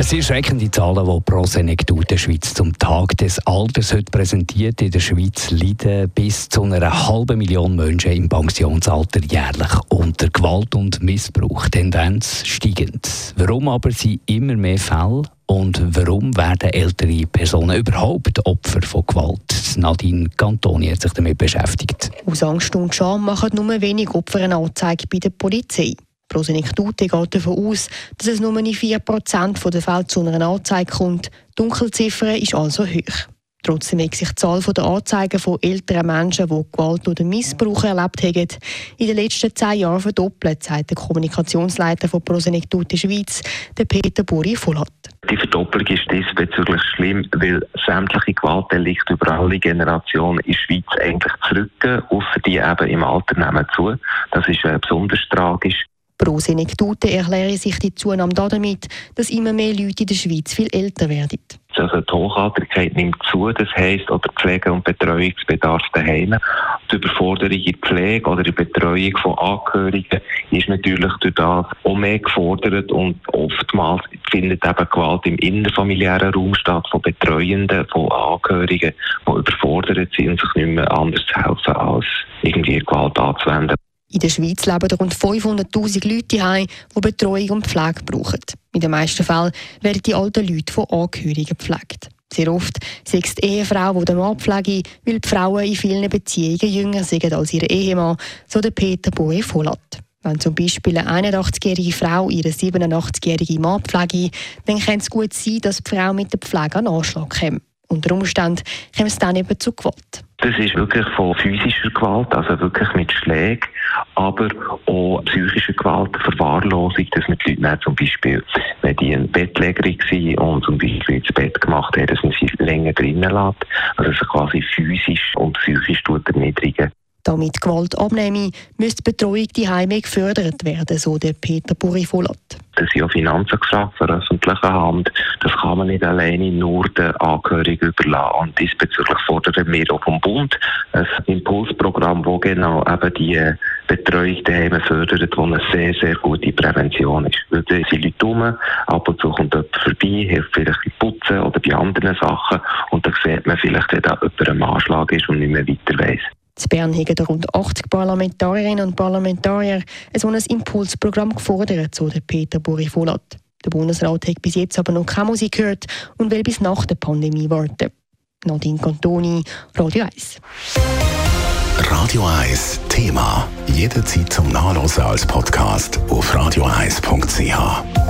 Es sind schreckende Zahlen, die Pro Senectute Schweiz zum Tag des Alters heute präsentiert. In der Schweiz leiden bis zu einer halben Million Menschen im Pensionsalter jährlich unter Gewalt und Missbrauch. Tendenz steigend. Warum aber sind immer mehr Fälle und warum werden ältere Personen überhaupt Opfer von Gewalt? Nadine Cantoni hat sich damit beschäftigt. Aus Angst und Scham machen nur wenig Opfer eine Anzeige bei der Polizei. Prosenektute geht davon aus, dass es nur in 4% der Fälle zu einer Anzeige kommt. Die Dunkelziffer ist also hoch. Trotzdem hat sich die Zahl der Anzeigen von älteren Menschen, die Gewalt oder Missbrauch erlebt haben, in den letzten zehn Jahren verdoppelt, sagt der Kommunikationsleiter von Prosenektute Schweiz, der Peter Buri Vollat. Die Verdoppelung ist diesbezüglich schlimm, weil sämtliche Gewaltdelikte über alle Generationen in der Schweiz eigentlich zurückgehen, außer die eben im Alter nehmen zu. Das ist äh, besonders tragisch. Pro Senectute erkläre sich die Zunahme damit, dass immer mehr Leute in der Schweiz viel älter werden. Also die Hochalterigkeit nimmt zu, das heisst, oder Pflege- und Betreuungsbedarf daheim. Die Überforderung in Pflege oder in Betreuung von Angehörigen ist natürlich durch das auch mehr gefordert und oftmals findet eben Gewalt im innerfamiliären Raum statt von Betreuenden, von Angehörigen, die überfordert sind und sich nicht mehr anders helfen, als irgendwie Gewalt anzuwenden. In der Schweiz leben rund 500.000 Leute heim, die Betreuung und Pflege brauchen. In den meisten Fällen werden die alten Leute von Angehörigen gepflegt. Sehr oft sagt die Ehefrau, die den Mann pflege, weil die Frauen in vielen Beziehungen jünger sind als ihr Ehemann, so der Peter Boe Vollat. Wenn zum Beispiel eine 81-jährige Frau ihren 87-jährigen Mann pflege, dann kann es gut sein, dass die Frau mit der Pflege an Anschlag kommt. Unter Umständen kommt es dann eben zu Gewalt. Das ist wirklich von physischer Gewalt, also wirklich mit Schlägen, aber auch psychischer Gewalt, Verwahrlosung, dass man die Leute zum Beispiel, wenn die ein Bettlägerin waren und zum Beispiel ins Bett gemacht haben, dass man sie länger drinnen lässt, also sich quasi physisch und psychisch erniedrigen. Damit Gewalt abnehme, müsste die Betreuung die Heime gefördert werden, so der Peter Burifolat. Das sind ja Finanzen gefragt von öffentlicher Hand. Das kann man nicht alleine nur den Angehörigen überlassen. Und diesbezüglich fordern wir auch vom Bund ein Impulsprogramm, das genau eben die Betreuung daheim fördert, wo eine sehr, sehr gute Prävention ist. Weil da sind Leute rum, ab und zu kommt jemand vorbei, hilft vielleicht beim Putzen oder bei anderen Sachen. Und dann sieht man vielleicht, wenn da jemand am Anschlag ist und nicht mehr weiter weiss. In Bern haben rund 80 Parlamentarierinnen und Parlamentarier so ein Impulsprogramm gefordert, so der Peter Burifolat. Der Bundesrat hat bis jetzt aber noch keine Musik gehört und will bis nach der Pandemie warten. Nadine Cantoni, Radio 1. Radio 1 Thema. Jederzeit zum Nachlesen als Podcast auf radio1.ch.